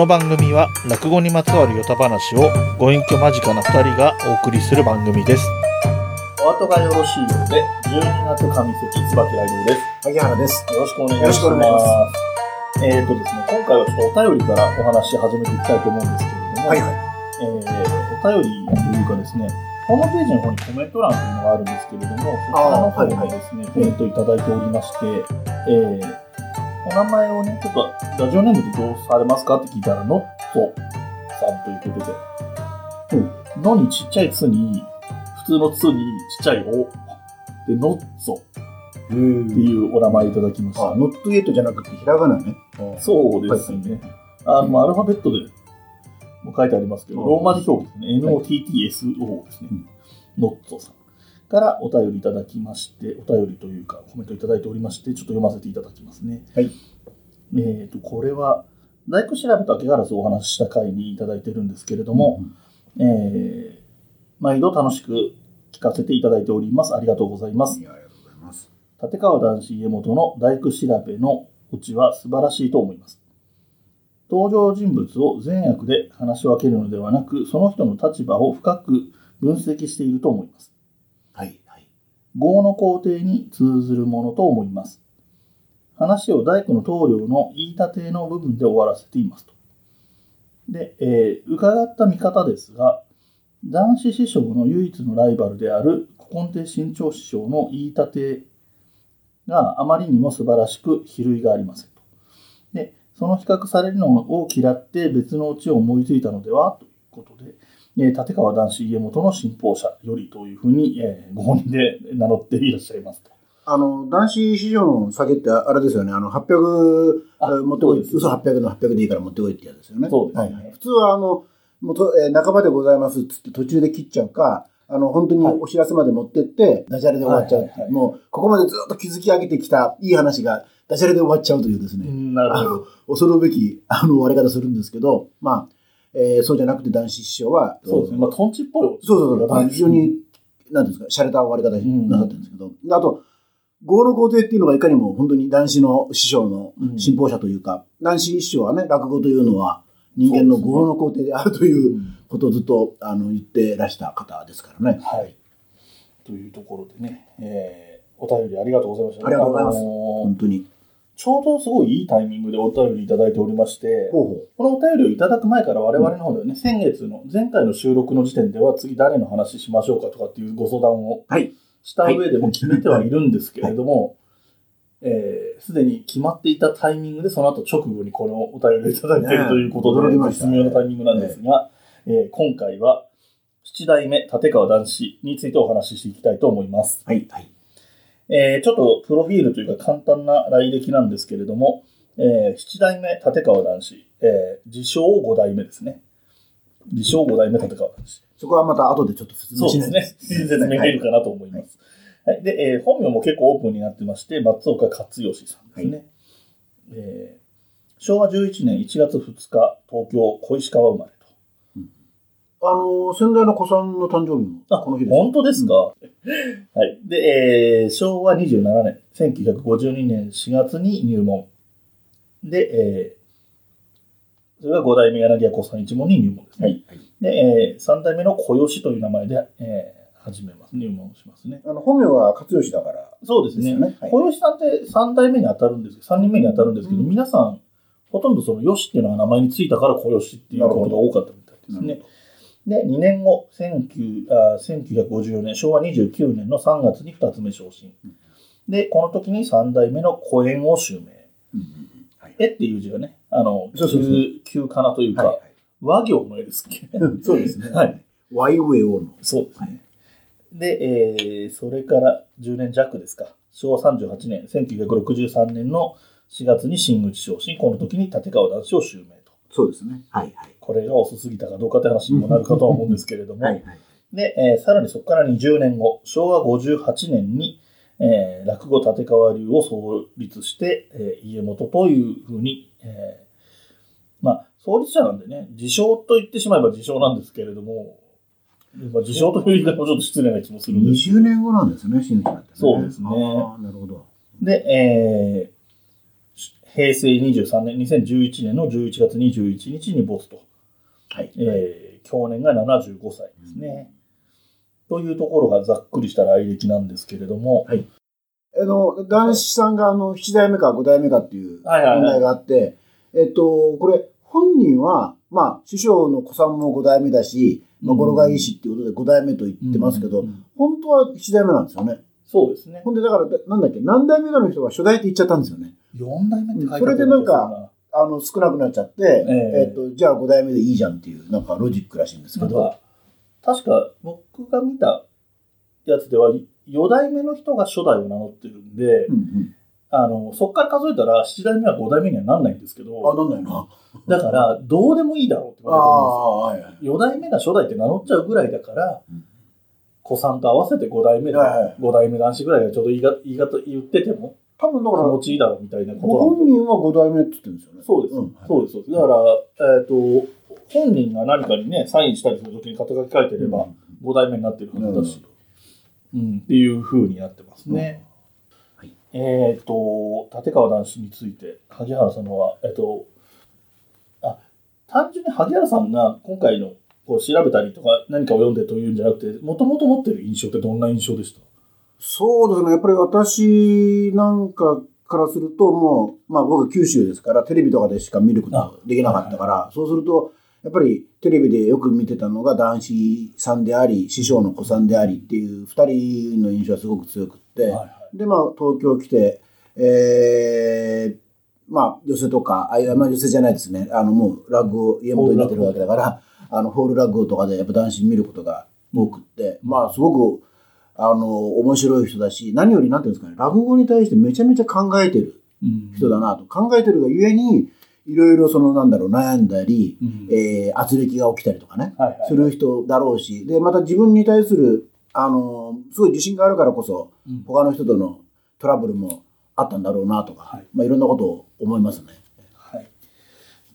この番組は落語にまつわるヨタ話をご隠居間近な2人がお送りする番組です。お後がよろしいようで12月上関椿ライドです。萩原です。よろしくお願いします。えっ、とですね今回はちょっとお便りからお話し始めていきたいと思うんですけれども、はいはい。えーお便りというかですね、ホームページの方にコメント欄というのがあるんですけれども、そちらの方にですね、コメントいただいておりまして、えーお名前をね、ちょっとラジオネームでどうされますかって聞いたら、ノットさんということで、うん、のにちっちゃいつに、普通のつにちっちゃいお、で、ノッソっていうお名前いただきました。あ、ノットイエットじゃなくてひらがなね。そうですね。あの、アルファベットでも書いてありますけど、うんローマ字表記ですね。NOTTSO ですねうん。ノットさんからお便りいただきまして、お便りというかコメントいただいておりまして、ちょっと読ませていただきますね。はい。えっ、と、これは、大工調べと明ガラスをお話しした回にいただいてるんですけれども、えー毎度楽しく聞かせていただいております。ありがとうございますありがとうございます。立川談志家元の大工調べのオチは素晴らしいと思います。登場人物を善悪で話し分けるのではなく、その人の立場を深く分析していると思います。業の工程に通ずるものと思います。話を大工の棟梁の言い立ての部分で終わらせていますと。で、えー伺った見方ですが、男子師匠の唯一のライバルである古今亭新潮師匠の言い立てがあまりにも素晴らしく比類がありませんと。で、その比較されるのを嫌って別のオチを思いついたのではということで、えー立川談志家元の信奉者よりというふうに、えーご本人で名乗っていらっしゃいますと。あの、男子市場の酒ってあれですよね。あの、800あ持ってこい。嘘800の800でいいから持ってこいってやつですよね。そうですねはいはい。普通はあの、もうとえー半ばでございますっつって途中で切っちゃうか、あの、本当にお知らせまで持ってって、ダジャレで終わっちゃう。はいはいはいもう、ここまでずっと築き上げてきたいい話が、ダジャレで終わっちゃうというですね。なるほど。恐るべき、あの、終わり方するんですけど、まあ、えーそうじゃなくて男子師匠は、そうですね。まあ、トンチっぽいそうそうそう。が非常に、なんですか、洒落た終わり方なさってるんですけど、であと、業の工程っていうのがいかにも本当に男子の師匠の信奉者というか、男子師匠はね、落語というのは人間の業の工程であるといううんことをずっとあの言ってらした方ですからね。はい。というところでね、えーお便りありがとうございました。ありがとうございますあのー本当に。ちょうどすごいいいタイミングでお便りいただいておりまして、ほうほう。このお便りをいただく前から我々の方ではね、先月の、前回の収録の時点では次誰の話しましょうかとかっていうご相談をはい。した上でも決めてはいるんですけれども、えーすでに決まっていたタイミングで、その後直後にこのお便りをいただいているということで、ね絶妙なタイミングなんですが、えー今回は、七代目立川談志についてお話ししていきたいと思います。はい。はい。えーちょっとプロフィールというか簡単な来歴なんですけれども、えー七代目立川談志、えー自称五代目ですね。自称五代目立川談志。そこはまた後でちょっと説明しそうですね。説明できるかなと思います。はい。で、えー本名も結構オープンになってまして、松岡勝義さんですね。えー昭和11年1月2日、東京小石川生まれと。あの、先代の子さんの誕生日もあこの日です。本当ですか、はい。で、えー昭和27年、1952年4月に入門。で、えーそれが5代目柳家小さん一門に入門ですね。はい。はいで、え3代目の小吉という名前で、えー始めます。入門しますね。あの、本名は勝吉だから。そうですねはい小吉さんって3代目に当たるんですけど、3人目に当たるんですけど、うん皆さん、ほとんどその吉っていうのが名前についたから小吉っていうことが多かったみたいですね。で、2年後、19あ1954年、昭和29年の3月に2つ目昇進うん。で、この時に3代目の小縁を襲名。絵っていう字がね、あの、そうそうそう旧旧かなというか、はい和行の絵ですっけ？はい。そうですね。はい。ワイウェイオの。そうですね。で、えーそれから10年弱ですか。昭和38年、1963年の4月に新口昇進、この時に立川談志を襲名と。そうですね。はいはい。これが遅すぎたかどうかって話にもなるかとは思うんですけれども、はいはい。で、えーさらにそこから20年後、昭和58年に、えー落語立川流を創立して、えー家元というふうに、えーまあ、創立者なんでね、自称と言ってしまえば自称なんですけれども、まあ、自称という言い方もちょっと失礼な気もするんです20年後なんですね、新内なんて、ね。そうですねなるほど。で、えー平成23年、2011年の11月21日に没と。はい。えー、去年が75歳ですね。というところがざっくりした来歴なんですけれども、はいあの、男子さんがあの、7代目か5代目かっていう問はいはいはい題があって、えっと、これ、本人は、まあ、師匠の子さんも5代目だし、まあ、語呂がいいしっていうことで5代目と言ってますけど、うんうんうん本当は7代目なんですよね。そうですね。ほんで、だから、なんだっけ、何代目かの人が初代って言っちゃったんですよね。4代目って書いてあるそれでなんか、あの、少なくなっちゃって、えええっと、じゃあ5代目でいいじゃんっていう、なんかロジックらしいんですけど、確か僕が見たやつでは、4代目の人が初代を名乗ってるんで、うんうん。あの、そっから数えたら7代目は5代目にはなんないんですけあ、ど、なんないな。だから、どうでもいいだろうってあ言われてるんですよ。あ、はいはい。4代目が初代って名乗っちゃうぐらいだからうん、子さんと合わせて5代目で、はいはい5代目男子ぐらいがちょうど言いが言い方言ってても多分だから、気持ちいいだろうみたいなごことなん本人は5代目って言ってるんですよね。そうです、ん。そうです。そうですだから、えっ、と、本人が何かにね、サインしたりするときに肩書き書いてれば、5代目になってるはずだし、うん、っていう風になってますね。はい。えっ、と、立川男子について、萩原さんのは、えっ、と、あ、単純に萩原さんが今回のこう調べたりとか何かを読んでというんじゃなくて、もともと持ってる印象ってどんな印象でした？そうですね。やっぱり私なんかからすると、もう、まあ僕九州ですから、テレビとかでしか見ることができなかったから、そうすると、やっぱりテレビでよく見てたのが男子さんであり、師匠の子さんでありっていう二人の印象はすごく強くって、はいはい。で、まあ東京来て、えー、まあ寄席とか、あいやまあ寄席じゃないですね。あのもうラッグを家元になってるわけだから、あのホールラッグとかでやっぱ男子見ることが多くって、まあすごく、あの、面白い人だし、何よりなんていうんですかね、落語に対してめちゃめちゃ考えてるうん人だなと。考えてるがゆえに、いろいろそのなんだろう、悩んだり、うんえー、圧力が起きたりとかね、はいはいする人だろうし、で、また自分に対する、あの、すごい自信があるからこそ、うん他の人とのトラブルもあったんだろうなとか、はいまあいろんなことを思いますね。はい。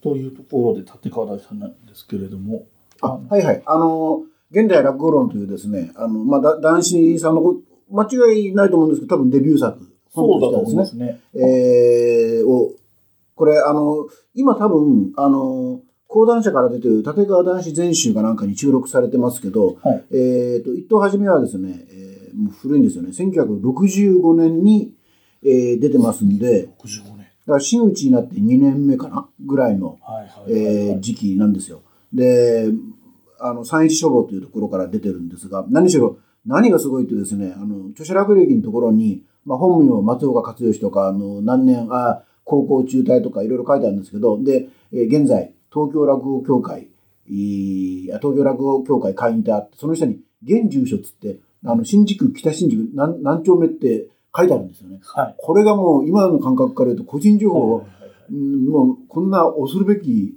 というところで、立川大さんなんですけれども、あ、はいはい。あの、現代落語論というですね、あの、まあ、だ男子さんのこ、間違いないと思うんですけど、多分デビュー作、そうだと思いますね。えー、を、これ、あの、今多分、あの、講談社から出てる立川男子全集かなんかに注録されてますけど、はい。えっ、と、一等はじめはですね、えーもう古いんですよね。1965年に、えー出てますんで、65年。だから真打ちになって2年目かなぐらいの、はいはいはい、はいえー時期なんですよ。で、あの、三一書房というところから出てるんですが、何しろ、何がすごいってですね、あの、著者落歴のところに、まあ、本名松岡克義とか、あの、何年、あ高校中退とかいろいろ書いてあるんですけど、で、えー現在、東京落語協会、いいあ東京落語協会会員ってあって、その下に、現住所っつって、あの、新宿、北新宿、何何丁目って書いてあるんですよね。はい。これがもう、今の感覚から言うと、個人情報を、もうこんな恐るべき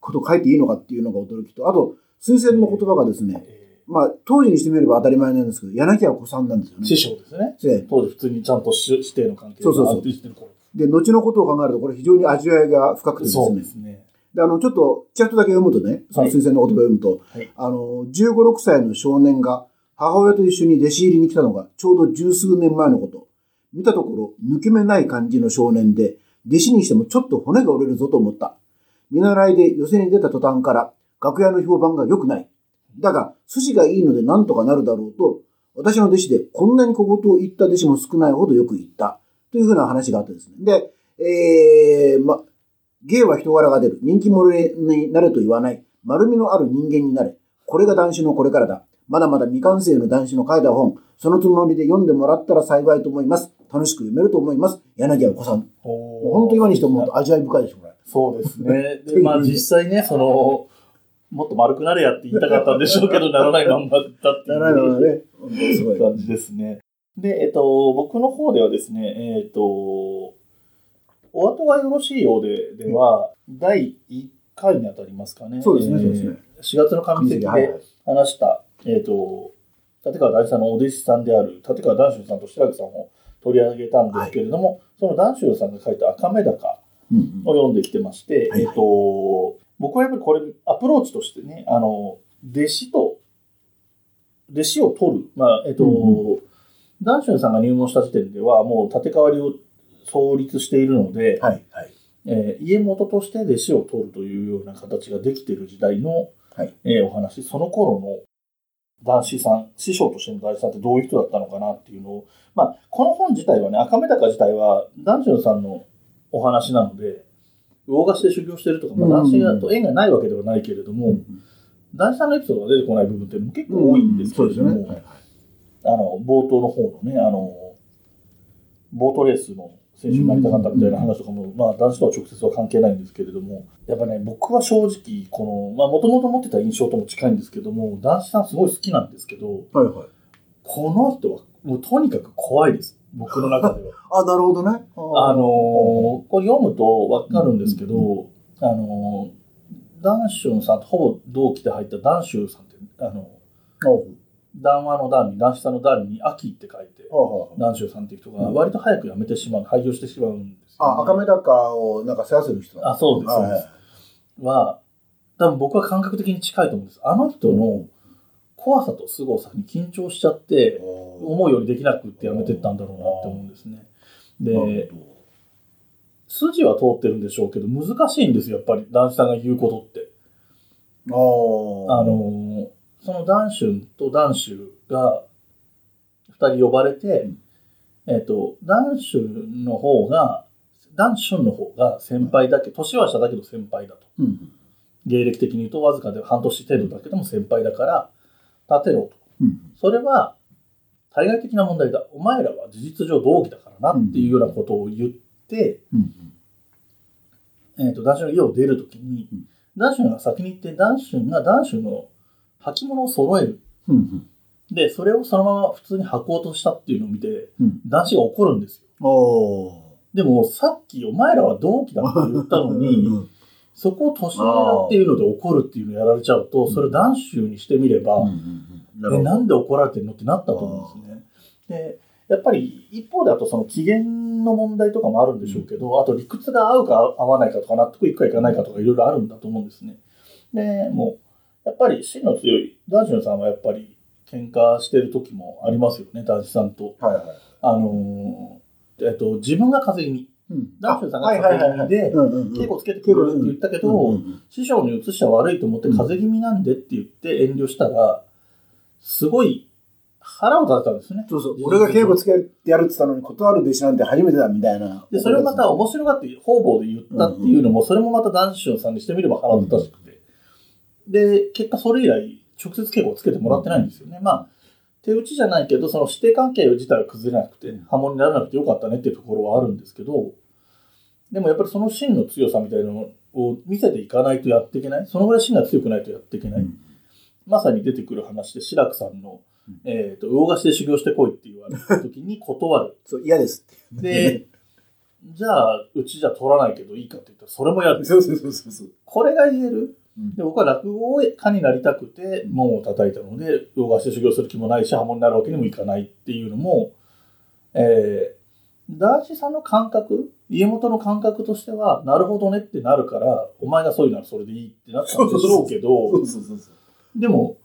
こと書いていいのかっていうのが驚きと、あと、推薦の言葉がですね、えまあ、当時にしてみれば当たり前なんですけど、柳家子さんなんですよね。ー師匠ですね。で当時普通にちゃんとし指定の関係そうそうそう安定してる頃で、後のことを考えると、これ非常に味わいが深くてですそうね。ですね。で、あの、ちょっと、チャットだけ読むとね、その推薦の言葉を読むと、はいあの、15、6歳の少年が母親と一緒に弟子入りに来たのがちょうど十数年前のこと。見たところ、抜け目ない感じの少年で、弟子にしてもちょっと骨が折れるぞと思った。見習いで寄席に出た途端から、楽屋の評判が良くない。だが、筋がいいので何とかなるだろうと、私の弟子でこんなに小言を言った弟子も少ないほどよく言った。というふうな話があってですね。で、えー、ま、芸は人柄が出る。人気者になれと言わない。丸みのある人間になれ。これが男子のこれからだ。まだまだ未完成の男子の書いた本。そのつもりで読んでもらったら幸いと思います。楽しく読めると思います。柳家お子さん。本当今にして思うと味わい深いでしょ、これ。そうですね。で、まあ 実際ね、その、もっと丸くなれやって言いたかったんでしょうけど、ならないまんまだったってならないう。感じですね。で、えっと、僕の方ではですね、えっと、お後がよろしいようででは、第1回にあたりますかね。そうですねそうですね。えー4月の上席はい。で話した、えっと、立川大師さんのお弟子さんである立川談秋さんと白木さんを取り上げたんですけれども、その談秋さんが書いた赤目高を読んできてまして、はいはいえっと、僕はやっぱりこれ、アプローチとしてね、あの、弟子と、弟子を取る。まあ、えっと、うんダンシュンさんが入門した時点では、もう縦変わりを創立しているので、はい。えー家元として弟子を取るというような形ができている時代の、はいえーお話、その頃の男子さん、師匠としての男子さんってどういう人だったのかなっていうのを、まあ、この本自体はね、赤目高自体は、男子さんのお話なので、魚河岸で修行してるとか、まあ、男子がと縁がないわけではないけれども、男子さんのエピソードが出てこない部分っていうのも結構多いんですけども、ですよね。はいあの、冒頭の方のね、あの、ボートレースの選手になりたかったみたいな話とかも、まあ、男子とは直接は関係ないんですけれども、やっぱね、僕は正直、この、まあ、もともと持ってた印象とも近いんですけども、男子さんすごい好きなんですけど、はいはい。この人は、もうとにかく怖いです。僕の中では。あ、なるほどね。あのーこれ読むとわかるんですけど、あのーダンシュンさんとほぼ同期で入ったダンシュンさんって、あの、談話の談に、男子さんの談に秋って書いて、ほうほうダンシュンさんっていう人が割と早く辞めてしまう、廃業してしまうんですよ、ね。あ、赤目高をなんか世話する人だあ、そうです、そうです。は、多分僕は感覚的に近いと思うんです。あの人の怖さと凄さに緊張しちゃって、思うようにできなくって辞めてったんだろうなって思うんですね。で、筋は通ってるんでしょうけど、難しいんですよ、やっぱり、男子さんが言うことって。あの、そのダンシュンとダンシュが、二人呼ばれて、えっ、と、ダンシュンの方が、ダンシュンの方が先輩だけ、年は下だけど先輩だと。うん芸歴的に言うとわずかで半年程度だけども先輩だから、立てろと。うん。それは、対外的な問題だ。お前らは事実上同期だからなっていうようなことを言って、うん。えっ、と、ダンシュンの家を出るときに、うん。ダンシュンが先に行って、ダンシュンがダンシュンの履物を揃える。で、それをそのまま普通に履こうとしたっていうのを見て、うん。男子が怒るんですよ。でも、さっきお前らは同期だって言ったのに、うんそこを年上だっていうので怒るっていうのをやられちゃうと、それを男子にしてみれば、うなんで怒られてるのってなったと思うんですね。で、やっぱり一方であとその機嫌の問題とかもあるんでしょうけど、あと理屈が合うか合わないかとか納得いくかいかないかとかいろいろあるんだと思うんですね。で、もう、やっぱり芯の強い男子さんはやっぱり喧嘩してる時もありますよね、男子さんと。はいはい。あのーえっと、自分が風邪気味。うん男子さんが風邪気味で、稽古つけてくれるって言ったけど、師匠に移しちゃ悪いと思って、風邪気味なんでって言って遠慮したら、すごい腹を立てたんですね。そうそう。俺が稽古つけてやるって言ったのに断る弟子なんて初めてだみたいな。で、それをまた面白がって方々で言ったっていうのも、それもまた男子さんにしてみれば腹立たしくて。で、結果それ以来、直接稽古をつけてもらってないんですよね。まあ、手打ちじゃないけど、その師弟関係自体は崩れなくて、波紋にならなくてよかったねっていうところはあるんですけど、でもやっぱりその芯の強さみたいなのを見せていかないとやっていけない。そのぐらい芯が強くないとやっていけない。うんまさに出てくる話で、志らくさんの、えっ、と、魚河岸で修行してこいって言われた時に断る。そう、嫌ですって。で、じゃあ、うちじゃ取らないけどいいかって言ったら、それも嫌でそうそうそうそう。これが言える？うんで、僕は落語家になりたくて、門を叩いたので、洋菓子で修行する気もないし、破門になるわけにもいかないっていうのも、えー、男子さんの感覚、家元の感覚としては、なるほどねってなるから、お前がそういうならそれでいいってなったんでしょうけど。でも、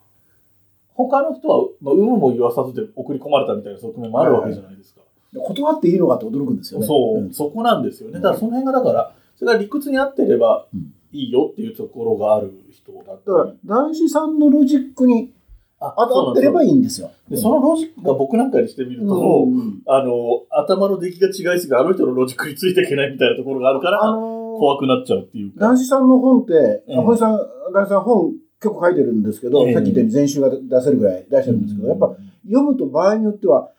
他の人は、まあ、有無も言わさずで送り込まれたみたいな側面もあるわけじゃないですか。断っていいのかって驚くんですよね。そう、んそこなんですよね。だからその辺が、だから、それが理屈に合ってればうんいいよっていうところがある人だっただからり。、男子さんのロジックにあ当たってればいい。いんですよ。でそのロジックが僕なんかにしてみると、うんあの、頭の出来が違いすぎて、あの人のロジックについていけないみたいなところがあるから、あのー怖くなっちゃうっていうか。男子さんの本って、うん本さん、男子さん本結構書いてるんですけど、ええさっき言ったように全集が出せるぐらい出してるんですけど、やっぱ読むと場合によっては、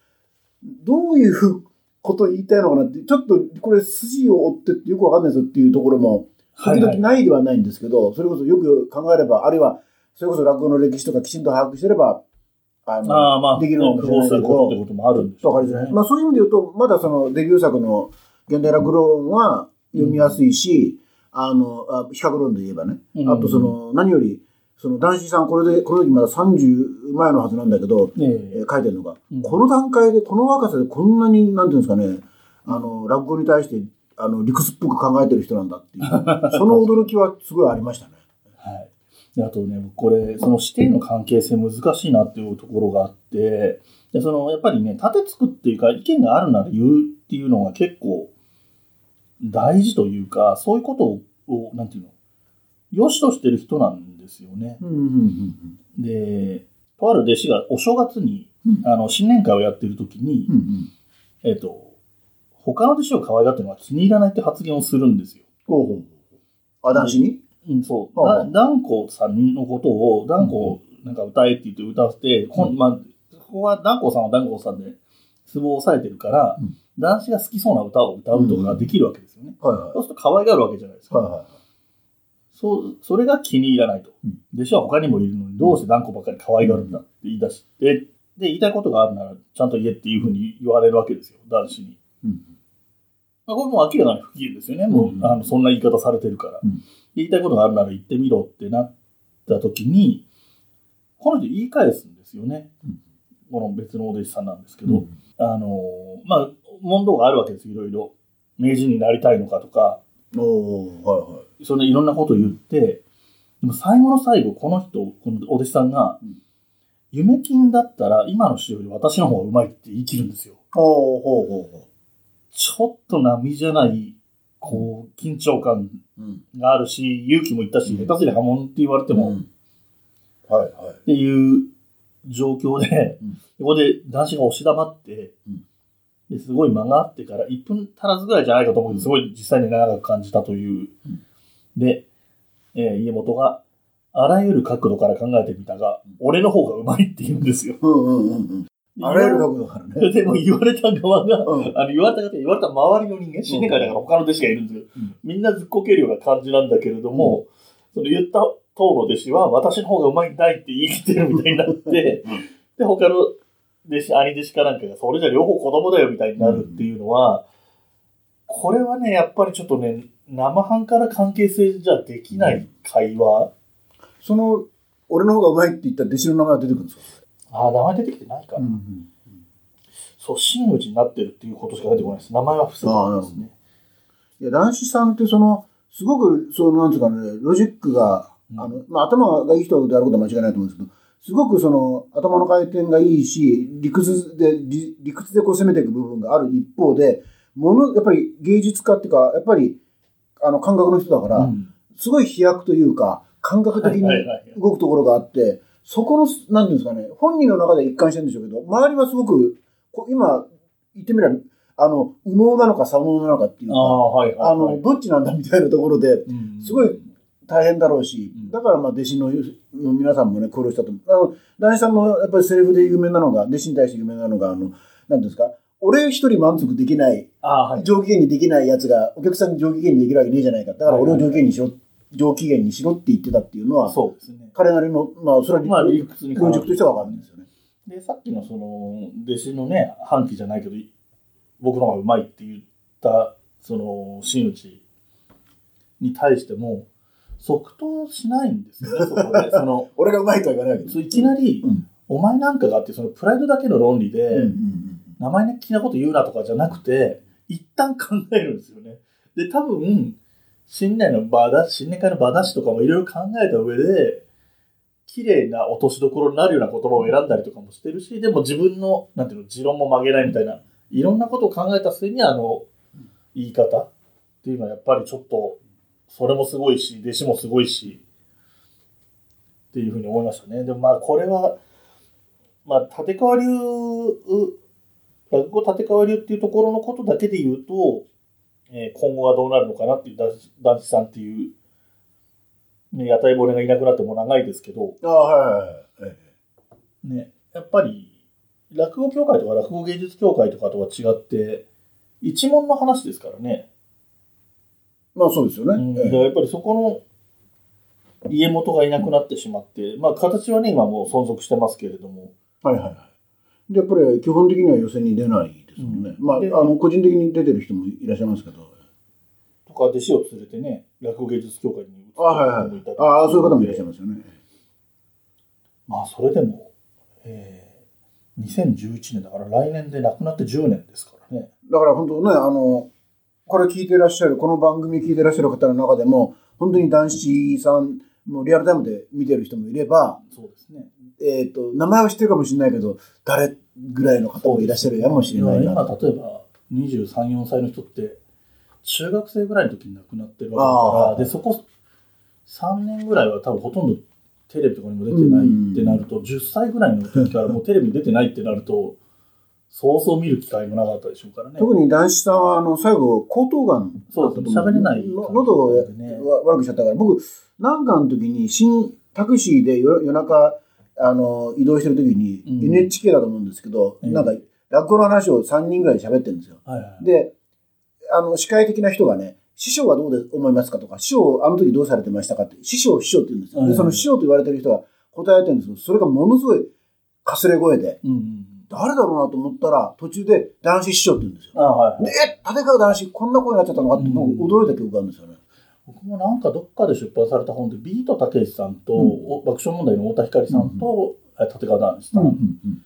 どういうことを言いたいのかなって、ちょっとこれ筋を追ってってよくわかんないぞっていうところも、時々ないではないんですけど、それこそよく考えれば、あるいは、それこそ落語の歴史とかきちんと把握してれば、あの、ああまあ、できるのかもしれないけど工夫することもあるんでしょうわかりづらい。まあそういう意味で言うと、まだそのデビュー作の現代落語論は読みやすいし、あの、あ比較論で言えばね。うん。あとその、何より、その男子さん、これで、この時まだ30前のはずなんだけど、ねえ。ー書いてるのが、うん。この段階で、この若さでこんなに、なんていうんですかね、あの、落語に対して、あの、理屈っぽく考えてる人なんだっていう、その驚きはすごいありましたね。はい。であとね、僕これ、その師弟の関係性難しいなっていうところがあって、でそのやっぱりね、立てつくっていうか、意見があるなら言うっていうのが結構、大事というか、そういうことを、なんていうの、良しとしてる人なんですよね。で、とある弟子がお正月に、うんあの、新年会をやってる時に、うんうんえっ、と、他の弟子を可愛がってるのは気に入らないって発言をするんですよ。ほうほうほう。あ、男子に？うん、そう。はあはあだダンコさんのことを、ダンコなんか歌えって言って歌わせて、こんまあ、ここはダンコさんはダンコさんで、ツボを押さえてるから、うん男子が好きそうな歌を歌うとかができるわけですよね。はいはい。そうすると可愛がるわけじゃないですか。はいはい。そう、それが気に入らないとうん。弟子は他にもいるのに、どうして断固ばっかり可愛がるんだって言い出して、で、言いたいことがあるなら、ちゃんと言えっていうふうに言われるわけですよ、男子に。うんまあ、これもう明らかに不義ですよね。もう、うんあの、そんな言い方されてるから。うん言いたいことがあるなら言ってみろってなった時に、この人言い返すんですよね。うんこの別のお弟子さんなんですけど、うんあの、まあ、問答があるわけです、いろいろ。名人になりたいのかとか、おーはいはい。そのいろんなことを言って、でも最後の最後、この人、このお弟子さんが、うん夢金だったら今の師匠より私の方がうまいって言い切るんですよ。ほうほうほうほちょっと波じゃない、こう、緊張感。があるし、勇気もいったし、うん下手すりゃ破門って言われても、はいはい。ていう状況で、うんここで男子が押し黙って、うんですごい間があってから1分足らずぐらいじゃないかと思うけど、すごい実際に長く感じたという。うんで、えー家元が、あらゆる角度から考えてみたが、うん俺の方がうまいって言うんですよ。うんうんうんうん。あらゆる角度からね。でも言われた側が、うん。あの言われた方、言われた周りの人間、新年会だから他の弟子がいるんですよ。うんみんなずっこけるような感じなんだけれども、その言った当の弟子は、私の方がうまいんだいって言い切ってるみたいになって、うんで、他の弟子、兄弟子かなんかが、それじゃ両方子供だよみたいになるっていうのは、これはね、やっぱりちょっとね、生半可な関係性じゃできない会話。その、俺の方がうまいって言った弟子の名前が出てくるんですか？ああ、名前出てきてないかな。ん。そう、真打ちになってるっていうことしか出てこないです。名前は伏せてますね。いや、男子さんってその、すごく、その、なんていうかね、ロジックが、うんあの、まあ、頭がいい人であることは間違いないと思うんですけど、すごくその、頭の回転がいいし、理屈で、理理屈でこう攻めていく部分がある一方で、もの、やっぱり芸術家っていうか、やっぱり、あの、感覚の人だから、うんすごい飛躍というか、感覚的にはいはいはい動くところがあって、そこの、なんていうんですかね、本人の中で一貫してるんでしょうけど、周りはすごく、こ今、言ってみれば、あの、右脳なのか左脳なのかっていうか、ああ、はいはい、あの、はい。どっちなんだみたいなところで、うんすごい大変だろうしうん、だからまあ弟子のの皆さんもね、苦労したと思う。あの、男子さんのやっぱりセリフで有名なのが、弟子に対して有名なのが、あの、なんですか、俺一人満足できない、ああ、はい。上機嫌にできないやつが、お客さんに上機嫌にできるわけねえじゃないか。だから俺を上機嫌にしろ、上機嫌にしろって言ってたっていうのは、そうですね。彼なりの、まあ、それはまあ、理屈にロジックとしてはわかるんですよね。で、さっきのその、弟子のね、反旗じゃないけど、僕の方がうまいって言った、その、真打ちに対しても、即答しないんですよね、そこで。その、俺がうまいとは言わないわけです。そういきなり、うんお前なんかがあって、そのプライドだけの論理で、うんうんうん生意気なこと言うなとかじゃなくて、一旦考えるんですよね。で、多分、新年の場だし、新年会の場だしとかもいろいろ考えた上で、綺麗な落としどころになるような言葉を選んだりとかもしてるし、でも自分の、なんていうの、持論も曲げないみたいな、いろんなことを考えた末にあの、言い方っていうのはやっぱりちょっと、それもすごいし、弟子もすごいし、っていうふうに思いましたね。でもまあこれは、まあ立川流、落語立川流っていうところのことだけで言うと、えー今後はどうなるのかなっていう男子さんっていう、ね、屋台骨がいなくなっても長いですけど、ああ、はいはいはいええ。ね、やっぱり落語協会とか落語芸術協会とかとは違って、一門の話ですからね。まあそうですよね。うん、ええだからやっぱりそこの家元がいなくなってしまって、まあ形はね、今もう存続してますけれども、はいはいはい。で、やっぱり基本的には予選に出ないですもんね。まあ、あでの、個人的に出てる人もいらっしゃいますけど。とか弟子を連れてね、落語芸術協会に移ってあはいはいあ、そういう方もいらっしゃいますよね。まあそれでも、えー、2011年だから来年で亡くなって10年ですからね。だから本当ね、あの、これ聞いてらっしゃる、この番組聞いてらっしゃる方の中でも、本当に男子さん、もうリアルタイムで見てる人もいれば、そうですね。えっ、と、名前は知ってるかもしれないけど、誰ぐらいの方もいらっしゃるやもしれないな。今例えば23、4歳の人って、中学生ぐらいの時に亡くなってるわけだから、で、そこ3年ぐらいは多分ほとんどテレビとかにも出てないってなると、10歳ぐらいの時からもうテレビに出てないってなると、そうそう見る機会もなかったでしょうからね。特に男子さんは、あの、最後、喉頭がんそうと思う。喋れないの喉を悪くしちゃったから、僕、なんかの時に、新、タクシーで夜夜中、あの、移動してる時に、うん NHK だと思うんですけど、うんなんか、落語の話を3人ぐらいで喋ってるんですよ。はいはい。で、あの、司会的な人がね、師匠はどうで思いますかとか、師匠、あの時どうされてましたかって、師匠、師匠って言うんですよ。で、はいはいその師匠と言われてる人が答えてるんですけど、それがものすごいかすれ声で、うんうん誰だろうなと思ったら、途中で男子師匠って言うんですよはいはで、い。え、立川男子、こんな声になっちゃったのかって、うんもう驚いた記憶があるんですよね。僕もなんかどっかで出版された本で、ビートたけしさんと、うん。お爆笑問題の太田光さんと、え立川談志さうんん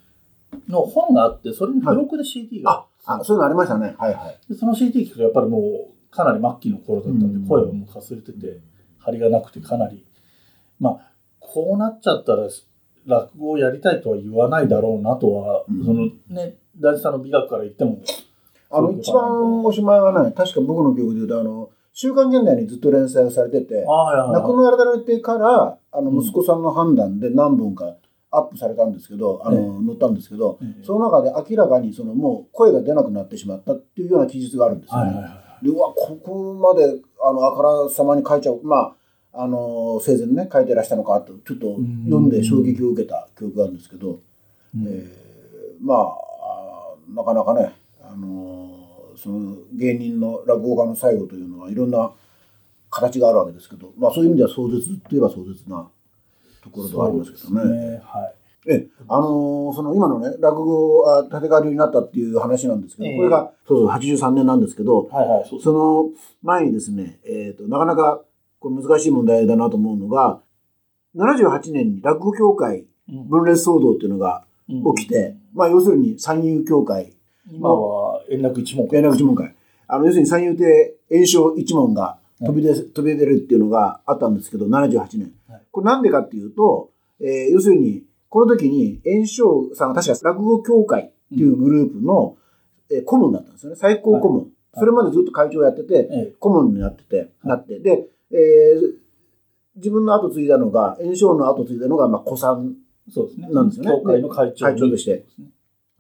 の本があって、それに付録で CD が。あ、あ、そういうのありましたね。はいはい。でその CD 聞くとやっぱりもうかなり末期の頃だったんで、うん声はもうかすれてて張りがなくてかなり。まあこうなっちゃったら落語をやりたいとは言わないだろうなとは、うん。そのね大地さんの美学から言っても。あの、一番おしまいはね、確か僕の記憶で言うと、あの、週刊現代にずっと連載をされてて、亡くなられてから、あの、うん。息子さんの判断で何本かアップされたんですけど、あえ。の、載ったんですけど、ええ。その中で明らかにそのもう声が出なくなってしまったっていうような記述があるんですよね。で、うわ、ここまで、あの、あからさまに書いちゃう、まあ、あの、生前ね、書いてらしたのかと、ちょっと読んで衝撃を受けた記憶があるんですけど、うん。えーまあなかなかね、あのーその芸人の落語家の最後というのはいろんな形があるわけですけど、まあそういう意味では壮絶といえば壮絶なところではありますけどね。ねはい。ええ、あのーその今のね、落語あ立川流になったっていう話なんですけど、ええ。これがそうそう83年なんですけど、はいはいその前にですね、えっ、と、なかなかこれ難しい問題だなと思うのが、78年に落語協会うん。分裂騒動っていうのが起きて、まあ要するに三遊協会、今は円楽一門連絡一門会、あの要するに三遊亭炎症一門が飛び出,、飛び出るっていうのがあったんですけど、78年。はい。これなんでかっていうと、えー要するに、この時に炎症さんが確か落語協会っていうグループの、えー顧問だったんですよね。最高顧問。それまでずっと会長やってて、ええ顧問になってて、なって。で、えー自分の後継いだのが、炎症の後継いだのが、まあ、古参そうですね。なんですよね。協会の会長会長として。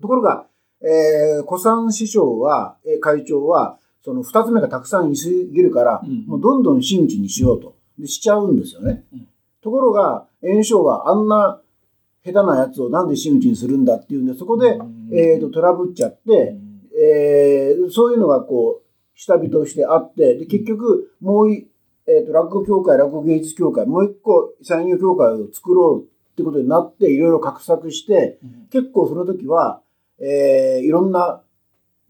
ところが、えー、古参師匠は、えー会長は、その二つ目がたくさんいすぎるから、うんもうどんどん真打ちにしようと。で、しちゃうんですよね。うん。ところが、炎症はあんな下手なやつをなんで真打ちにするんだっていうんで、そこで、うん。えーと、トラブっちゃって、えーそういうのがこう、下火としてあって、で、結局、もうい、えーと、落語協会、落語芸術協会、もう一個産業協会を作ろうってことになって、いろいろ画策して、うん。結構その時は、えーいろんな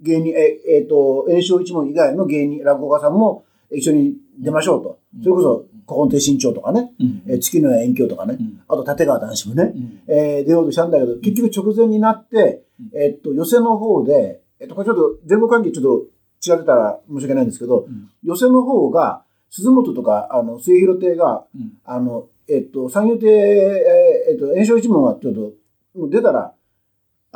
芸人、ええーと、炎症一門以外の芸人、落語家さんも一緒に出ましょうと。うん。それこそ、古今亭新潮とかね、うん。えー月の遠鏡とかね、うん。あと立川談志もね、うん。えー出ようとしたんだけど、結局直前になって、うん。えっと、寄せの方で、えっと、これちょっと前後関係ちょっと違ってたら申し訳ないんですけど、うん。寄せの方が、鈴本とか、あの、末広亭が、うん。あの、えっと、三遊亭、えーえっと、炎症一門はちょっと、もう出たら、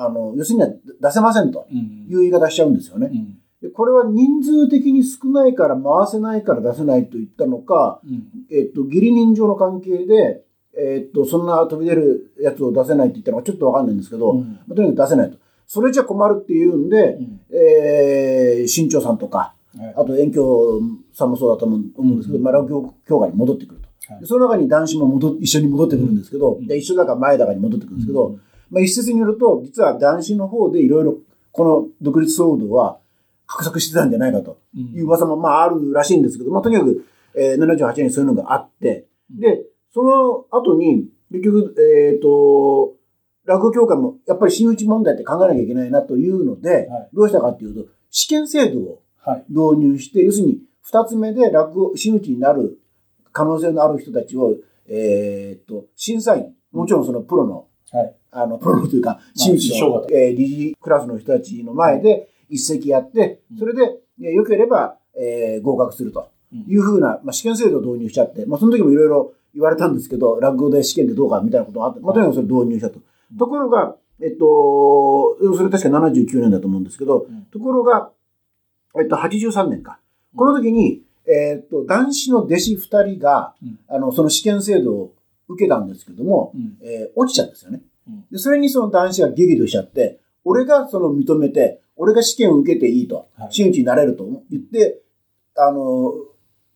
あの、寄せには出せませんとうん。いう言い方しちゃうんですよね。うん。でこれは人数的に少ないから回せないから出せないと言ったのか、うん。えっと、義理人情の関係で、えっと、そんな飛び出るやつを出せないって言ったのかちょっとわかんないんですけど、うん。まあとにかく出せないと。それじゃ困るっていうんで、うん。えー、新潮さんとか、はい。あと遠鏡さんもそうだと思うんですけど、うん。まあ、落語協会に戻ってくると。はい。でその中に男子も戻っ一緒に戻ってくるんですけど、うん。で一緒だから前だかに戻ってくるんですけど、うんまあ、一説によると、実は男子の方でいろいろこの独立騒動は画策してたんじゃないかと。いう噂もまああるらしいんですけど、まあ、とにかく、えー、78年にそういうのがあって、で、その後に、結局、えっ、と、落語協会もやっぱり真打ち問題って考えなきゃいけないなというので、はい。どうしたかっていうと、試験制度をはい。導入して、要するに二つ目で落語、真打ちになる可能性のある人たちを、えっ、と、審査員、もちろんそのプロの、はい。あの、プロのというか、真打ちのえー理事クラスの人たちの前で一席やってうん、それで、えー良ければ、えー合格するというふうな、まあ、試験制度を導入しちゃって、まあ、その時もいろいろ言われたんですけど、落語で試験でどうかみたいなことがあって、まあ、とにかくそれ導入したと。うん。ところが、えっと、それ確か79年だと思うんですけど、うん。ところが、えっと、83年か。この時に、えっ、と、男子の弟子二人が、うん。あの、その試験制度を受けたんですけども、うんえー落ちちゃうんですよねうん。で、それにその男子が激怒しちゃって、俺がその認めて、俺が試験を受けていいとは、い真打ちになれると言って、あの、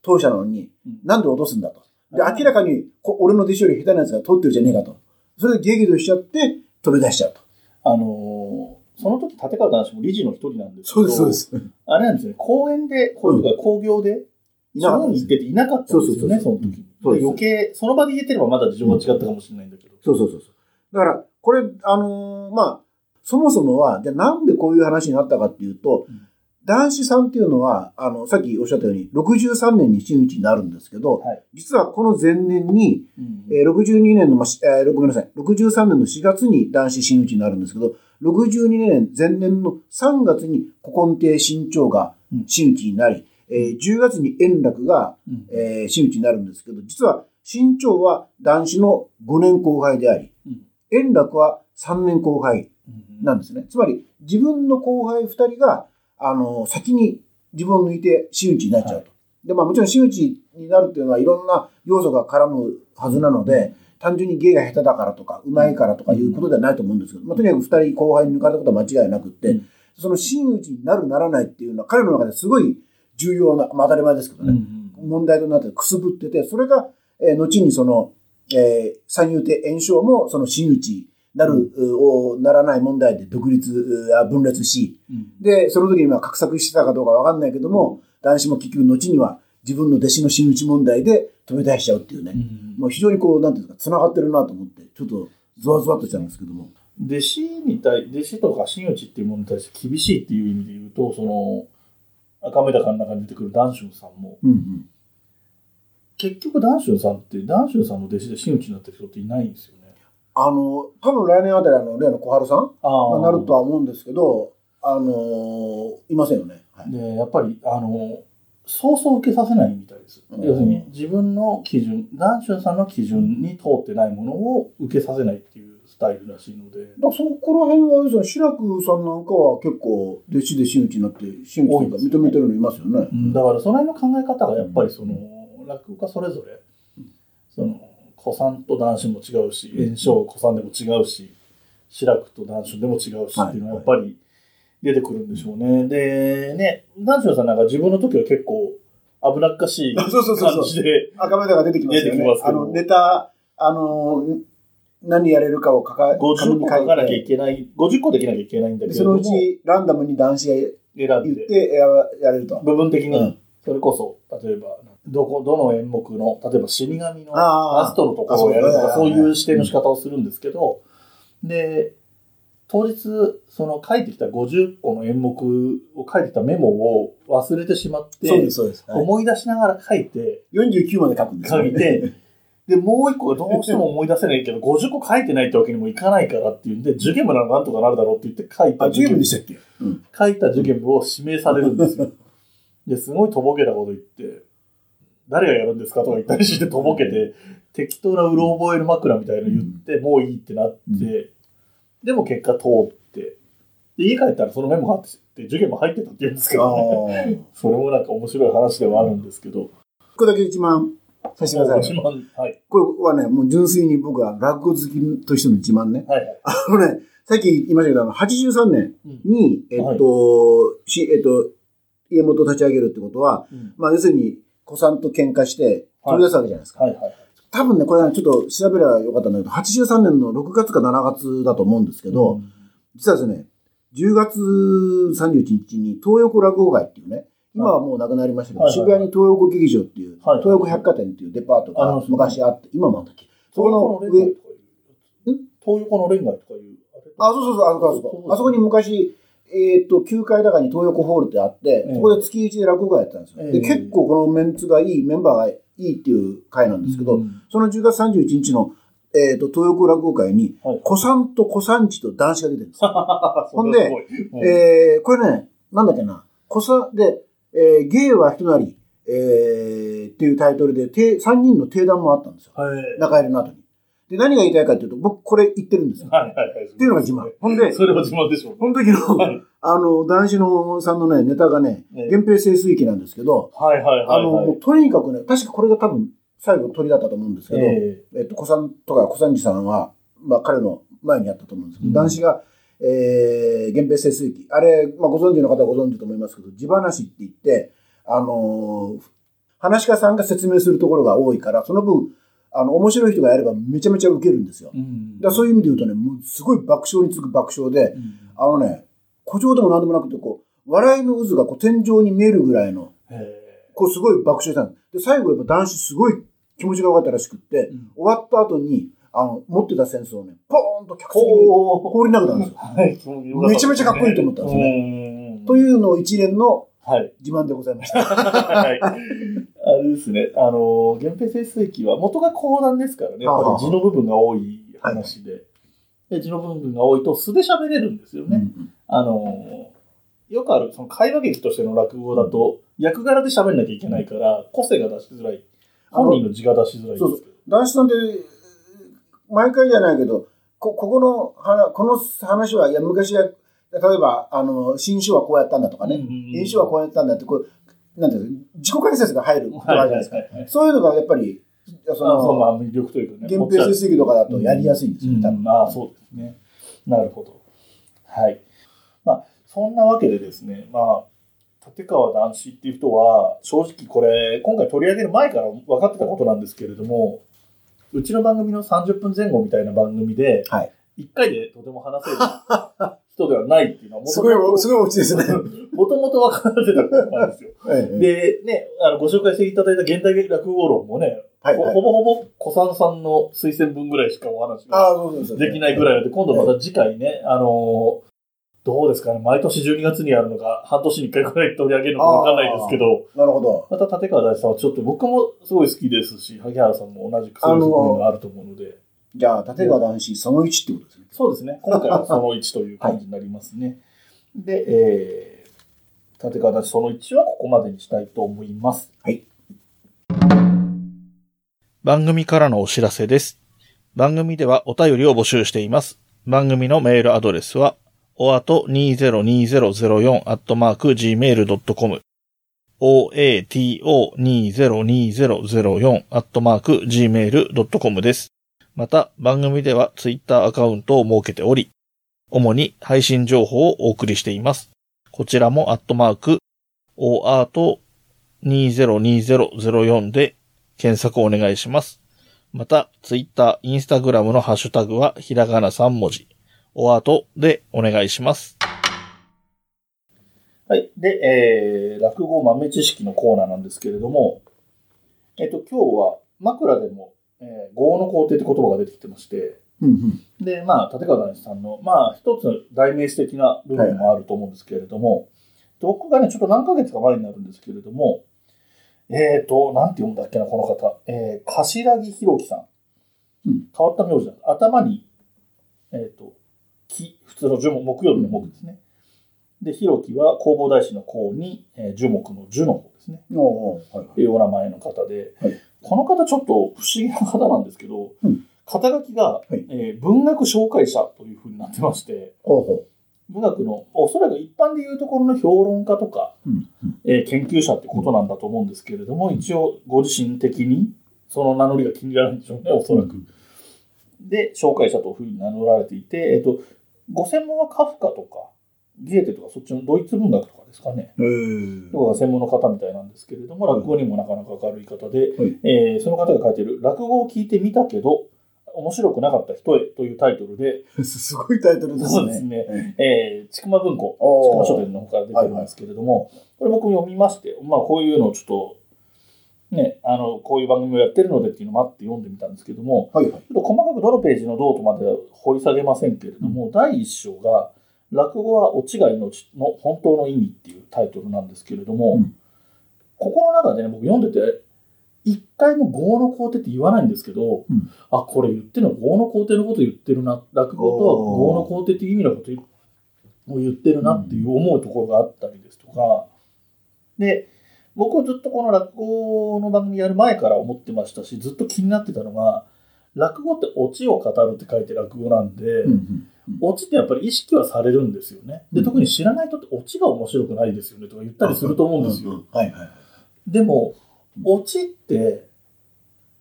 当社なのになんで落とすんだと。で、明らかに、こ俺の弟子より下手なやつが取ってるじゃねえかと。それで激怒しちゃって、取り出しちゃうと。あのーその時立川談志も理事の一人なんですけど、す。あれなんですね、公園で、こういうとか工業で、いなに行ってていなかったんですよね、その時。余計、その場で言えてればまだ事情が違ったかもしれないんだけど。そうそうそうそう。だから、これ、あのーまあ、そもそもは、じゃあなんでこういう話になったかっていうと、うん。男子さんっていうのは、あの、さっきおっしゃったように、63年に真打ちになるんですけど、はい。実はこの前年に、うんえー62年の、まあしえーごめんなさい、63年の4月に男子真打ちになるんですけど、62年前年の3月に古今亭新潮がうん。真打ちになり、えー10月に円楽が、うん。えー真打ちになるんですけど、実は新潮は男子の5年後輩であり、うん。円楽は3年後輩うんなんですね。つまり、自分の後輩2人が、あの、先に自分を抜いて真打ちになっちゃうと。で、まあもちろん真打ちになるっていうのは、いろんな要素が絡むはずなので、単純に芸が下手だからとか、上手いからとかいうことではないと思うんですけど、まあとにかく2人後輩に抜かれたことは間違いなくって、うん。その真打ちになるならないっていうのは、彼の中ですごい重要な、まあ当たり前ですけどうんうね、ん。問題となってくすぶってて、それが、えー後にその、えー三遊亭炎章もその真打ちなる、をならない問題で独立、分裂し、うん。で、その時にまあ画策してたかどうかわかんないけども、男子も結局後には自分の弟子の真打ち問題で飛び出しちゃうっていうね、うんもう非常にこう、なんていうんですか、繋がってるなと思って、ちょっとゾワゾワっとしたんですけども。弟子に対、弟子とか真打ちっていうものに対して厳しいっていう意味で言うと、その、赤目高の中に出てくる談春さんも、うんうん。結局談春さんって、談春さんの弟子で真打ちになってる人っていないんですよね。あの、多分来年あたりあの、例の小春さんあがなるとは思うんですけど、あのーいませんよね。はい。で、やっぱり、あの、そうそう受けさせないみたいです。うん要するに、自分の基準、談春さんの基準に通ってないものを受けさせないっていうスタイルらしいので、だからそこら辺はね、志らくさんなんかは結構弟子で真打ちになって、真打ちというか認めてるのいますよね。うん。だからその辺の考え方がやっぱりその、落語家それぞれ、その、古参と談春も違うし、炎章古参でも違うし、志らくと談春でも違うしっていうのはやっぱり出てくるんでしょうね。で、ね、談春さんなんか自分の時は結構危なっかしいそうそうそうそう。感じで、赤目が出てきますよね。出てきます。けど。あの、ネタ、あのー、何やれるかを書か、50個書かなきゃいて、けない、50個できなきゃいけないんだけでそのうちランダムに男子が言選んで、ってややれると。部分的に。うん、それこそ、例えば、どこ、どの演目の、例えば死神のああラストのところをやるとか、あそういう指定の仕方をするんですけど、で、当日、その書いてきた50個の演目を書いてたメモを忘れてしまって、そうです、そうです。はい思い出しながら書いて、49まで書くんですよね書いて、で、もう一個がどうしても思い出せないけど、50個書いてないってわけにもいかないからっていうんで、受験部ならなんとかなるだろうって言って書いたあ、10分でしたっけ？うん。書いた受験部を指名されるんですよ。で、すごいとぼけたこと言って、誰がやるんですかとか言ったりしてとぼけて、適当なうろ覚える枕みたいなの言って、もういいってなって、でも結果通って、で、家帰ったらそのメモがあって、受験も入ってたって言うんですけあど、ね、あ。それもなんか面白い話ではあるんですけど、これだけ一番させてください。はい。これはね、もう純粋に僕は落語好きとしての自慢ね。はいはい。あのね、さっき言いましたけど、あの83年うんに、えっと、し、えっと、家元を立ち上げるってことは、うんまあ要するに、子さんと喧嘩して取り出すわけじゃないですか。はいはい。多分ね、これはちょっと調べればよかったんだけど、83年の6月か7月だと思うんですけど、うん実はですね、10月31日に東横落語街っていうね、今はもうなくなりましたけど、渋谷に東横劇場っていう、はい東横百貨店っていうデパートが昔あって、今もあったっけ？そ東この上。東横のレンガとかいう。あそうそうそう、あそこあそこ。あそこに昔、えっ、と、9階高に東横ホールってあって、ええ。そこで月1で落語会やってたんですよ。で、え。え結構このメンツがいい、メンバーがいいっていう会なんですけど、うんその10月31日の、えっ、と、東横落語会に、はい子さんと子さんちと男子が出てるんですよ。ほんでえー、これね、なんだっけな、子さんで、えー、芸は人なり、えー、っていうタイトルで、て3人の定談もあったんですよ。はい。中入りの後に。で、何が言いたいかっていうと、僕これ言ってるんですよ。はいはいはい。っていうのが自慢。ほんで、それは自慢でしょう。この時の、はいあの、男子のさんのね、ネタがね、ええ源平清水記なんですけど、はいはいあの、はいはい。もうとにかくね、確かこれが多分最後鳥だったと思うんですけど、ええっと、小さんとか小三治さんは、まあ彼の前にやったと思うんですけど、うん男子が、えー、源平清水記。あれ、まあご存知の方はご存知と思いますけど、地話って言って、あのー話し家さんが説明するところが多いから、その分、あの、面白い人がやればめちゃめちゃウケるんですよ。えうんだそういう意味で言うとね、もうすごい爆笑に次ぐ爆笑で、うんあのね、誇張でもなんでもなくて、こう、笑いの渦がこう天井に見えるぐらいの、へこうすごい爆笑したんです。で、最後やっぱ男子すごい気持ちが良かったらしくって、うん終わった後に、あの、持ってた扇子をね、ポーンと客席に放り投げたんですよ。はいめちゃめちゃかっこいいと思ったんですねねというのを一連のはい。自慢でございました。はい。あれですね、あの、源平清水記は元が講談ですからね、やっぱり字の部分が多い話で。で字の部分が多いと素で喋れるんですよね。うんあの、よくある、その会話劇としての落語だと、役柄で喋んなきゃいけないから、個性が出しづらい。本人の字が出しづらいんですけど。男子さんって、毎回じゃないけど、こ、ここの話、この話は、いや、昔は、例えば、あの、新種はこうやったんだとかね、うんうんうん編集はこうやったんだって、こう、なんていうの自己解説が入ることがあるじゃないですか。そういうのがやっぱり、そそのそうまの、あ魅力というかね。源平水水とかだとやりやすいんですよ、うん多分。ああ、そうですね。なるほど。はい。まあ、そんなわけでですね、まあ、立川談志っていう人は、正直これ、今回取り上げる前から分かってたことなんですけれども、うちの番組の30分前後みたいな番組で、はい。1回でとても話せる人ではないっていうのは、すごい、すごいオチですね。もともと分かってたことなんですよ。ええで、ね、あの、ご紹介していただいた現代落語論もね、はい、はいほ。ぼほぼ小さんさんの推薦文ぐらいしかお話が。できないぐらいで、今度また次回ね、あのーどうですかね、毎年12月にやるのか、半年に1回くらい取り上げるのかわかんないですけど、なるほど。また立川大地さんはちょっと僕もすごい好きですし、萩原さんも同じくそういう側面があると思うので、じゃあ、立川男子その1ってことですね。そうですね、今回はその1という感じになりますね。で、えー、立川大地その1はここまでにしたいと思います。はい。番組からのお知らせです。番組ではお便りを募集しています。番組のメールアドレスは、おあと202004アットマーク gmail.com oato202004 アットマーク gmail.com です。また、番組ではツイッターアカウントを設けており、主に配信情報をお送りしています。こちらもアットマーク、おあと202004で検索をお願いします。また、ツイッター、インスタグラムのハッシュタグはひらがな3文字、おあとでお願いします。はい。で、えー、落語豆知識のコーナーなんですけれども、えっと、今日は枕でも、えー、業の皇帝って言葉が出てきてまして、うんうん。で、まあ、立川談志さんの、まあ、一つ代名詞的な部分もあると思うんですけれども、僕がね、ちょっと何ヶ月か前になるんですけれども、えっ、と、なんて読むんだっけな、この方。えー、頭木弘樹さん。うん変わった名字なんです頭に、えっ、と、木、普通の樹木、木曜日の木ですね。で、弘樹は弘法大師の項に、えー樹木の樹の方ですね。おうおうはいっていうお名前の方で、はいこの方ちょっと不思議な方なんですけど、うん肩書きが、いえー文学紹介者というふうになってまして、ほうほ文学の、おそらく一般でいうところの評論家とか、う。うんうん。えー研究者ってことなんだと思うんですけれども、一応ご自身的にその名乗りが気に入らないんでしょうね、おそらく。で、紹介者というふうに名乗られていて、えっ、と、ご専門はカフカとか、ゲーテとか、そっちのドイツ文学とかですかね。えー。とかが専門の方みたいなんですけれども、落語にもなかなか明るい方で、はい。えーその方が書いている、落語を聞いてみたけど、面白くなかった人へというタイトルで、すごいタイトルですね。そうですね、えー、ちくま文庫、ちくま書店の方から出てるんですけれども、これ僕読みまして、まあこういうのをちょっと、ね、あの、こういう番組をやってるのでっていうのもあって読んでみたんですけども、はいはい。ちょっと細かくどのページのどうとまでは掘り下げませんけれども、第一章が、落語はお違いのちの本当の意味っていうタイトルなんですけれども、うん。ここの中でね、僕読んでて、一回も業の皇帝って言わないんですけど、うん。あ、これ言ってるのは業の皇帝のこと言ってるな、落語とは業の皇帝っていう意味のことを言ってるなっていう思うところがあったりですとか、で、僕はずっとこの落語の番組やる前から思ってましたし、ずっと気になってたのが、落語ってオチを語るって書いて落語なんで、うんうんオチってやっぱり意識はされるんですよね。で、うん特に知らない人ってオチが面白くないですよねとか言ったりすると思うんですよ。うんはいはいはい。でも、オチって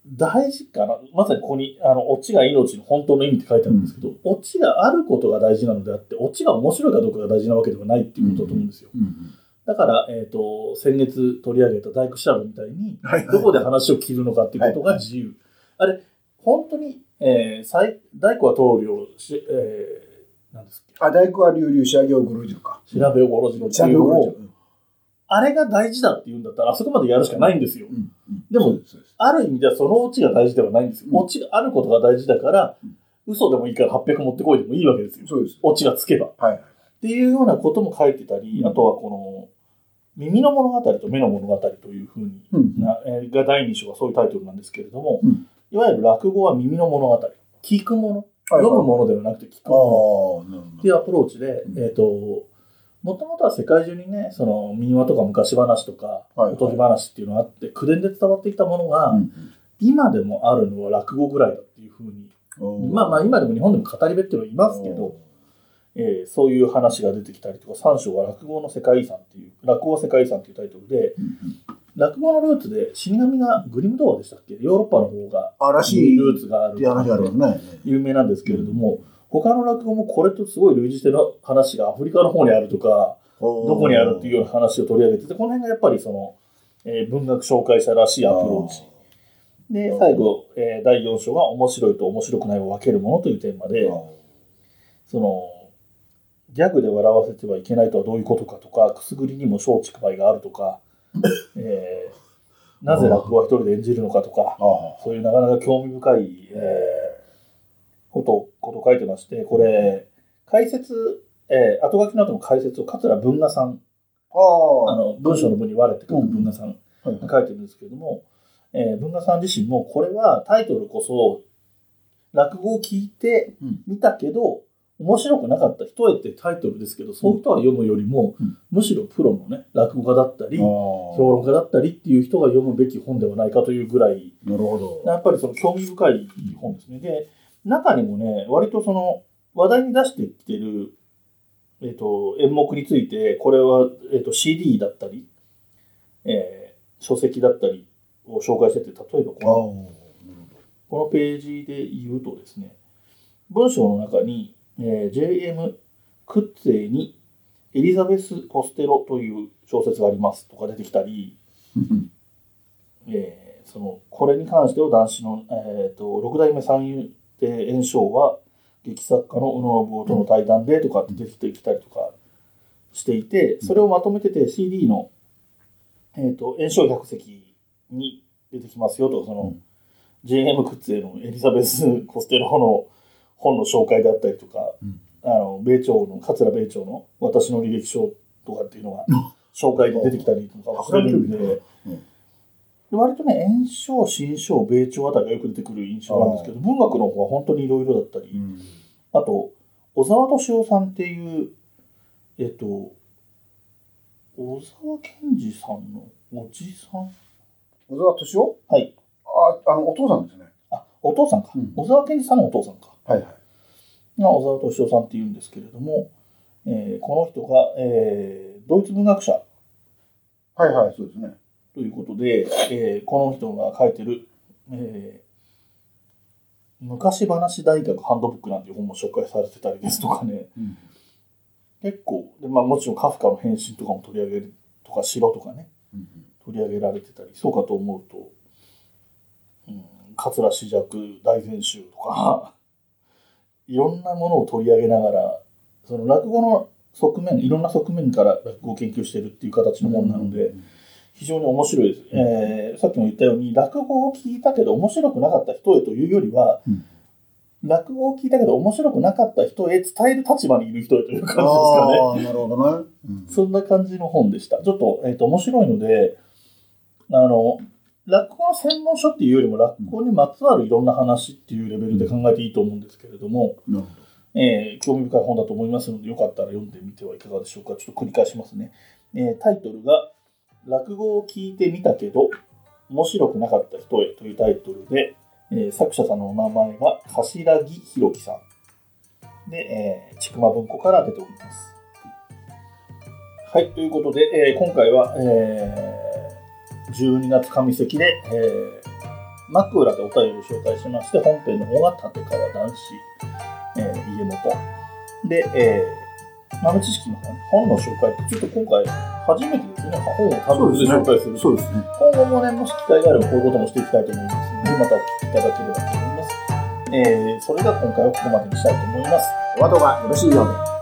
大事かな。まさにここに、あの、オチが命の本当の意味って書いてあるんですけど、オチがあることが大事なのであって、オチが面白いかどうかが大事なわけではないっていうことだと思うんですよ。うんうんだから、えっ、と、先月取り上げた大工調べみたいに、どこで話を切るのかっていうことが自由。あれ、本当に、えー、最大工は棟梁し、えー、なんですっけ？あ、大工は流々仕上げをぐるじるか。調べをごろじの仕上知恵をげを。あれが大事だって言うんだったら、あそこまでやるしかないんですよ。うんうんでもある意味ではそのオチが大事ではないんですよ。うんオチがあることが大事だからうん、嘘でもいいから800持ってこいでもいいわけですよ。そうです。オチがつけば。っはいはい。ていうようなことも書いてたり、うんあとはこの、耳の物語と目の物語というふうにが第2章がそういうタイトルなんですけれども、うん。いわゆる落語は耳の物語。聞くもの。はい読むものではなくて聞くもの。っていうアプローチで、うん。えっ、と、もともとは世界中にね、その民話とか昔話とか、はいおとぎ話っていうのがあって、口伝で伝わっていたものが、今でもあるのは落語ぐらいだっていうふうに、うんまあまあ今でも日本でも語り部っていうのはいますけど、えーそういう話が出てきたりとか、三章は落語の世界遺産っていう、落語は世界遺産っていうタイトルで、落語のルーツで死神がグリム童話でしたっけ？ヨーロッパの方がルーツがある。有名なんですけれども、他の落語もこれとすごい類似しての話がアフリカの方にあるとか、どどこにあるっていうような話を取り上げてて、この辺がやっぱりその、えー文学紹介者らしいアプローチ。で最後、えー第4章が面白いと面白くないを分けるものというテーマで、その、ギャグで笑わせてはいけないとはどういうことかとか、くすぐりにも松竹梅があるとか、えーなぜ落語は一人で演じるのかとか、あそういうなかなか興味深い、えーこと、ことを書いてまして、これ、解説、えー後書きの後の解説を桂文雅さん、あの文章の文に割れて書く文雅さんはいが書いてるんですけれども、えー文雅さん自身もこれはタイトルこそ落語を聞いてうん。見たけど面白くなかった人へってタイトルですけどそういう人は読むよりも、うん。むしろプロのね落語家だったり評評論家だったりっていう人が読むべき本ではないかというぐらい。なるほど。やっぱりその興味深い本ですね。で中にもね割とその話題に出してきてる、えっと演目についてこれは、えっと CD だったり、えー書籍だったりを紹介してて例えばこのこのページで言うとですね文章の中に、えー J.M. クッツェにエリザベス・コステロという小説がありますとか出てきたり、うんえーそのこれに関しては男子の、えー、と六代目三遊亭圓生は劇作家の宇野信夫との対談でとかって出てきたりとかしていてそれをまとめてて CD の、えー、と圓生百席に出てきますよとかその、うん JM クッツェのエリザベス・コステロの本の紹介であったりとか、うんあの米朝の桂米朝の私の履歴書とかっていうのが紹介で出てきたりとかするんで。うんで割とね、炎症、新章、米朝あたりがよく出てくる印象なんですけど、文学の方は本当にいろいろだったり、うんあと、小沢敏夫さんっていう、えっと、小沢健二さんのおじさん？小沢敏夫？はい。あ、あの、お父さんですね。あ、お父さんか。うん小沢健二さんのお父さんか。はいはい。が小沢敏夫さんっていうんですけれども、えーこの人が、えードイツ文学者。はいはい、そうですね。ということで、えーこの人が書いてる、えー昔話大学ハンドブックなんていう本も紹介されてたりですとかね、うん。結構、でまあ、もちろんカフカの変身とかも取り上げるとか、城とかね、うん取り上げられてたり、そうかと思うと、うん、桂枝雀大全集とか、いろんなものを取り上げながら、その落語の側面、いろんな側面から落語を研究してるっていう形の本なので、非常に面白いです、えーさっきも言ったように落語を聞いたけど面白くなかった人へというよりは、うん落語を聞いたけど面白くなかった人へ伝える立場にいる人へという感じですかね。なるほどね。うんそんな感じの本でした。ちょっと,、えー、と面白いのであの落語の専門書っていうよりも落語にまつわるいろんな話っていうレベルで考えていいと思うんですけれども、なるほえー興味深い本だと思いますのでよかったら読んでみてはいかがでしょうか。ちょっと繰り返しますね。えータイトルが「落語を聞いてみたけど面白くなかった人へ」というタイトルで、えー作者さんのお名前が頭木弘樹さん。で、えー、ちくま文庫から出ております。はい、ということで、えー今回は、えー12月上関で、えー枕でお便りを紹介しまして、本編の方が立川男子、えー家元。で、えー豆知識の方ね、本の紹介って、ちょっと今回初めてですね、本を多分で紹介する。そうですね。今後もね、もし機会があればこういうこともしていきたいと思いますので、またお聞きいただければと思います。えーそれでは今回はここまでにしたいと思います。お後がよろしいようで。